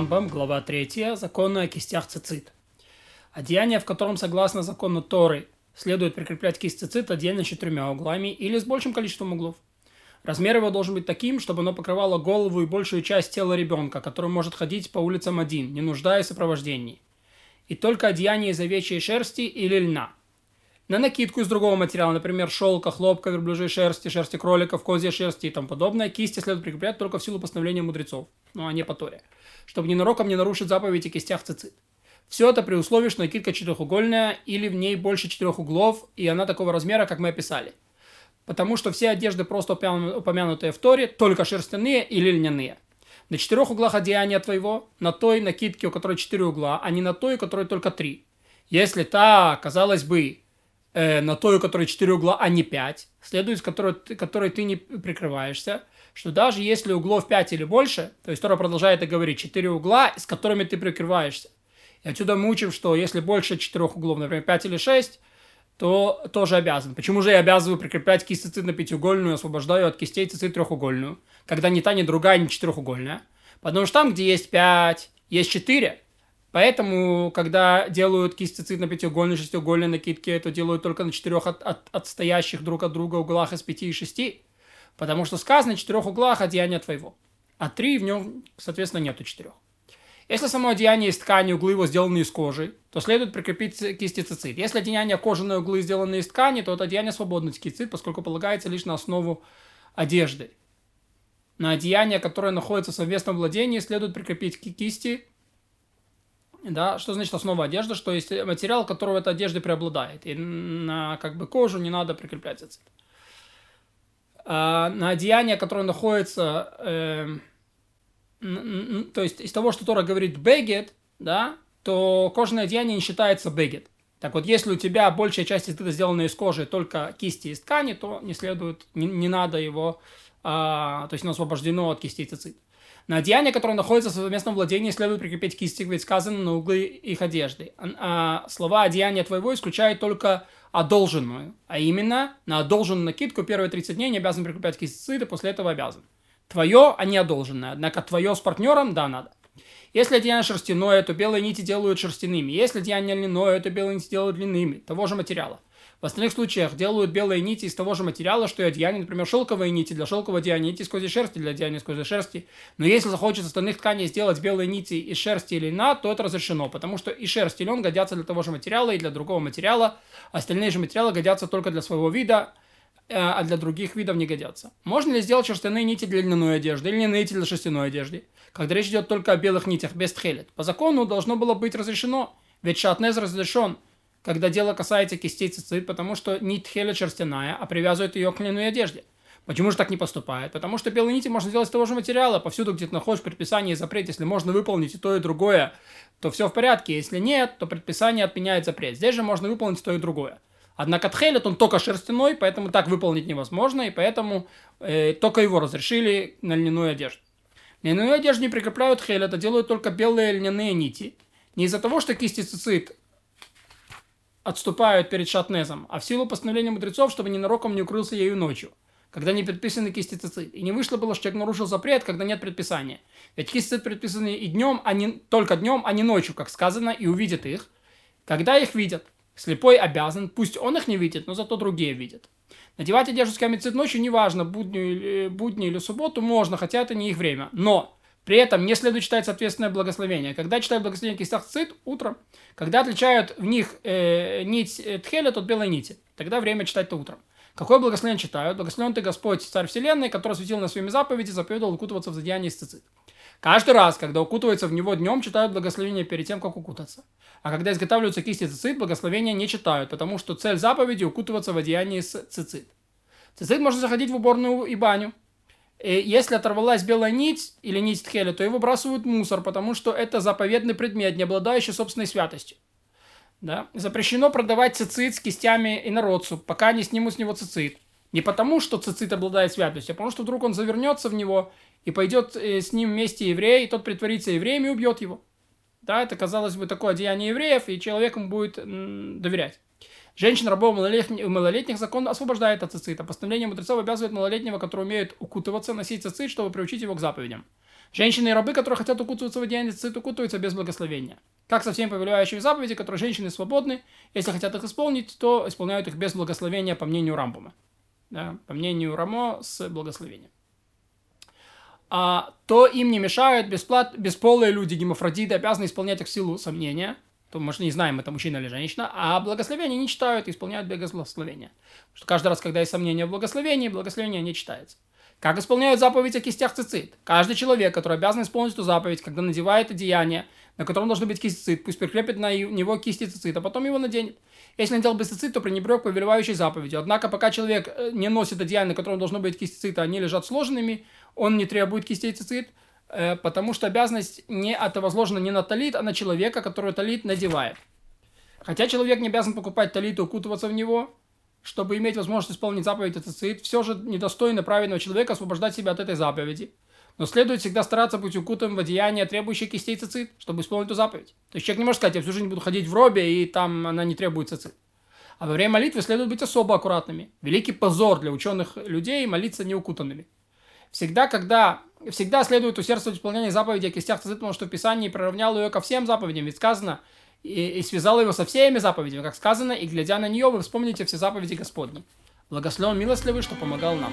Рамбам, глава 3, законы о кистях цицит. Одеяние, в котором, согласно закону Торы, следует прикреплять кисть цицит отдельно четырьмя углами или с большим количеством углов. Размер его должен быть таким, чтобы оно покрывало голову и большую часть тела ребенка, который может ходить по улицам один, не нуждаясь в сопровождении. И только одеяние из овечьей шерсти или льна – на накидку из другого материала, например, шелка, хлопка, верблюжьей шерсти, шерсти кроликов, козьей шерсти и тому подобное, кисти следует прикреплять только в силу постановления мудрецов, ну а не по Торе, чтобы ненароком не нарушить заповедь о кистях цицит. Все это при условии, что накидка четырехугольная или в ней больше четырех углов, и она такого размера, как мы описали. Потому что все одежды, просто упомянутые в Торе, только шерстяные или льняные. На четырех углах одеяния твоего, на той накидке, у которой четыре угла, а не на той, у которой только три. Если та, казалось бы, э, на той, у которой 4 угла, а не 5, следует из которой, которой ты не прикрываешься, что даже если углов 5 или больше, то есть Тора продолжает это говорить, 4 угла, с которыми ты прикрываешься. И отсюда мы учим, что если больше 4 углов, например, 5 или 6, то тоже обязан. Почему же я обязываю прикреплять кисть цицит на пятиугольную, освобождаю от кистей цицит трехугольную, когда ни та, ни другая, ни четырехугольная? Потому что там, где есть 5, есть 4, Поэтому, когда делают кистицид на пятиугольной, шестиугольной накидке, это делают только на четырех от, от, отстоящих друг от друга углах из пяти и шести. Потому что сказано четырех углах одеяния твоего. А три в нем, соответственно, нету четырех. Если само одеяние из ткани, углы его сделаны из кожи, то следует прикрепить кистицицид. Если одеяние кожаные углы сделаны из ткани, то это одеяние свободный кистицид, поскольку полагается лишь на основу одежды. На одеяние, которое находится в совместном владении, следует прикрепить кисти да, что значит основа одежды, что есть материал, которого эта одежда преобладает, и на как бы кожу не надо прикреплять ацет. А на одеяние, которое находится, э, то есть из того, что Тора говорит бегет, да, то кожаное одеяние не считается бегет. Так вот, если у тебя большая часть это сделана из кожи, только кисти из ткани, то не следует, не, не надо его, а, то есть оно освобождено от кисти и цицит. На одеяние, которое находится в совместном владении, следует прикрепить кисти, ведь сказано на углы их одежды. А, слова «одеяние твоего» исключают только одолженную, а именно на одолженную накидку первые 30 дней не обязан прикреплять кисти, и после этого обязан. Твое, а не одолженное. Однако твое с партнером, да, надо. Если одеяние шерстяное, то белые нити делают шерстяными. Если одеяние льняное, то белые нити делают длинными, того же материала. В остальных случаях делают белые нити из того же материала, что и одеяние, например, шелковые нити для шелкового одеяния, нити из козьей шерсти для одеяния из козьей шерсти. Но если захочется остальных тканей сделать белые нити из шерсти или льна, то это разрешено, потому что и шерсть, и лен годятся для того же материала, и для другого материала. Остальные же материалы годятся только для своего вида, э, а для других видов не годятся. Можно ли сделать шерстяные нити для льняной одежды или льняные нити для шерстяной одежды? Когда речь идет только о белых нитях, без тхелет. По закону должно было быть разрешено, ведь шатнез разрешен – когда дело касается кистей цицит, потому что нить хеля шерстяная, а привязывают ее к льняной одежде. Почему же так не поступает? Потому что белые нити можно сделать из того же материала. Повсюду, где ты находишь предписание и запрет, если можно выполнить и то, и другое, то все в порядке. Если нет, то предписание отменяет запрет. Здесь же можно выполнить то и другое. Однако тхелет, он только шерстяной, поэтому так выполнить невозможно, и поэтому э, только его разрешили на льняную одежду. Льняную одежду не прикрепляют хелет, а делают только белые льняные нити. Не из-за того, что кистицицит отступают перед шатнезом, а в силу постановления мудрецов, чтобы ненароком не укрылся ею ночью, когда не предписаны кисти цицит. И не вышло было, что человек нарушил запрет, когда нет предписания. Ведь кисти цицит предписаны и днем, а не только днем, а не ночью, как сказано, и увидят их. Когда их видят, слепой обязан, пусть он их не видит, но зато другие видят. Надевать одежду с камицит ночью, неважно, будни, будни или субботу, можно, хотя это не их время. Но при этом не следует читать соответственное благословение. Когда читают благословение кистах цит, утром, когда отличают в них э, нить э, тхеля от белой нити, тогда время читать-то утром. Какое благословение читают? Благословен ты Господь, Царь Вселенной, который светил на своими заповеди, заповедовал укутываться в задеяние из цицит. Каждый раз, когда укутываются в него днем, читают благословение перед тем, как укутаться. А когда изготавливаются кисти цицит, благословения не читают, потому что цель заповеди – укутываться в одеянии из цицит. Цицит можно заходить в уборную и баню, если оторвалась белая нить или нить тхеля, то его выбрасывают в мусор, потому что это заповедный предмет, не обладающий собственной святостью. Да? Запрещено продавать цицит с кистями инородцу, пока не снимут с него цицит. Не потому, что цицит обладает святостью, а потому что вдруг он завернется в него и пойдет э, с ним вместе еврей, и тот притворится евреем и убьет его. Да, это, казалось бы, такое одеяние евреев, и человек ему будет доверять. Женщин, рабов, малолетних, малолетних закон освобождает от цицита. Постановление мудрецов обязывает малолетнего, который умеет укутываться, носить цицит, чтобы приучить его к заповедям. Женщины и рабы, которые хотят укутываться в одеяние цицит, укутываются без благословения. Как со всеми повелевающими заповеди, которые женщины свободны, если хотят их исполнить, то исполняют их без благословения, по мнению Рамбума. Да, по мнению Рамо, с благословением. А, то им не мешают бесплат... бесполые люди, гемофродиты, обязаны исполнять их в силу сомнения. То, может, не знаем, это мужчина или женщина. А благословение не читают и исполняют без благословения. Потому что каждый раз, когда есть сомнение в благословении, благословение не читается. Как исполняют заповедь о кистях цицит? Каждый человек, который обязан исполнить эту заповедь, когда надевает одеяние, на котором должны быть кисти цицит, пусть прикрепит на него кисти цицит, а потом его наденет. Если надел без цицит, то пренебрег повелевающей заповедью. Однако, пока человек э, не носит одеяние, на котором должно быть кисти цицит, а они лежат сложенными, он не требует кистей цицит, потому что обязанность не возложена не на талит, а на человека, который талит надевает. Хотя человек не обязан покупать талит и укутываться в него, чтобы иметь возможность исполнить заповедь Ацицит, все же недостойно праведного человека освобождать себя от этой заповеди. Но следует всегда стараться быть укутым в одеяние, требующее кистей цицит, чтобы исполнить эту заповедь. То есть человек не может сказать, я всю жизнь буду ходить в робе, и там она не требует цицит. А во время молитвы следует быть особо аккуратными. Великий позор для ученых людей молиться неукутанными. Всегда, когда всегда следует усердствовать в исполнении заповеди о кистях цицит, потому что в Писании ее ко всем заповедям. Ведь сказано, и, и связал его со всеми заповедями, как сказано, и глядя на нее, вы вспомните все заповеди Господни. Благословен милостливый, что помогал нам.